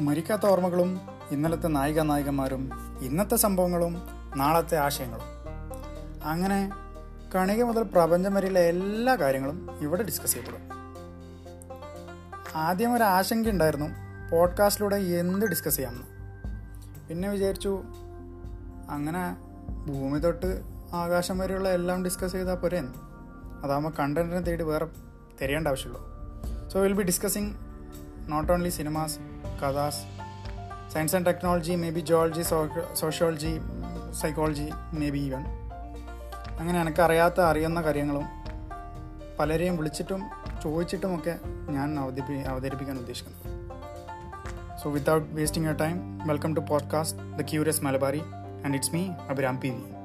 മരിക്കാത്ത ഓർമ്മകളും ഇന്നലത്തെ നായിക നായികന്മാരും ഇന്നത്തെ സംഭവങ്ങളും നാളത്തെ ആശയങ്ങളും. അങ്ങനെ കണിക മുതൽ പ്രപഞ്ചം വരെയുള്ള എല്ലാ കാര്യങ്ങളും ഇവിടെ ഡിസ്കസ് ചെയ്യപ്പെടും. ആദ്യം ഒരു ആശങ്ക ഉണ്ടായിരുന്നു പോഡ്കാസ്റ്റിലൂടെ എന്ത് ഡിസ്കസ് ചെയ്യാമെന്ന്. പിന്നെ വിചാരിച്ചു അങ്ങനെ ഭൂമി തൊട്ട് ആകാശം വരെയുള്ള എല്ലാം ഡിസ്കസ് ചെയ്താൽ പോരെന്ന്. അതാകുമ്പോൾ കണ്ടന്റിനെ തേടി വേറെ തിരയേണ്ട ആവശ്യമുള്ളൂ so will be discussing not only cinemas കഥാസ് science and technology may be sociology, sociology psychology may be even അങ്ങനെ എനിക്കറിയാത്ത അറിയുന്ന കാര്യങ്ങളും പലരെയും വിളിച്ചിട്ടും ചോദിച്ചിട്ടുമൊക്കെ ഞാൻ അവതരിപ്പി അവതരിപ്പിക്കാൻ ഉദ്ദേശിക്കുന്നത് so without wasting your time welcome to podcast the curious Malabari and it's me Abhiram P V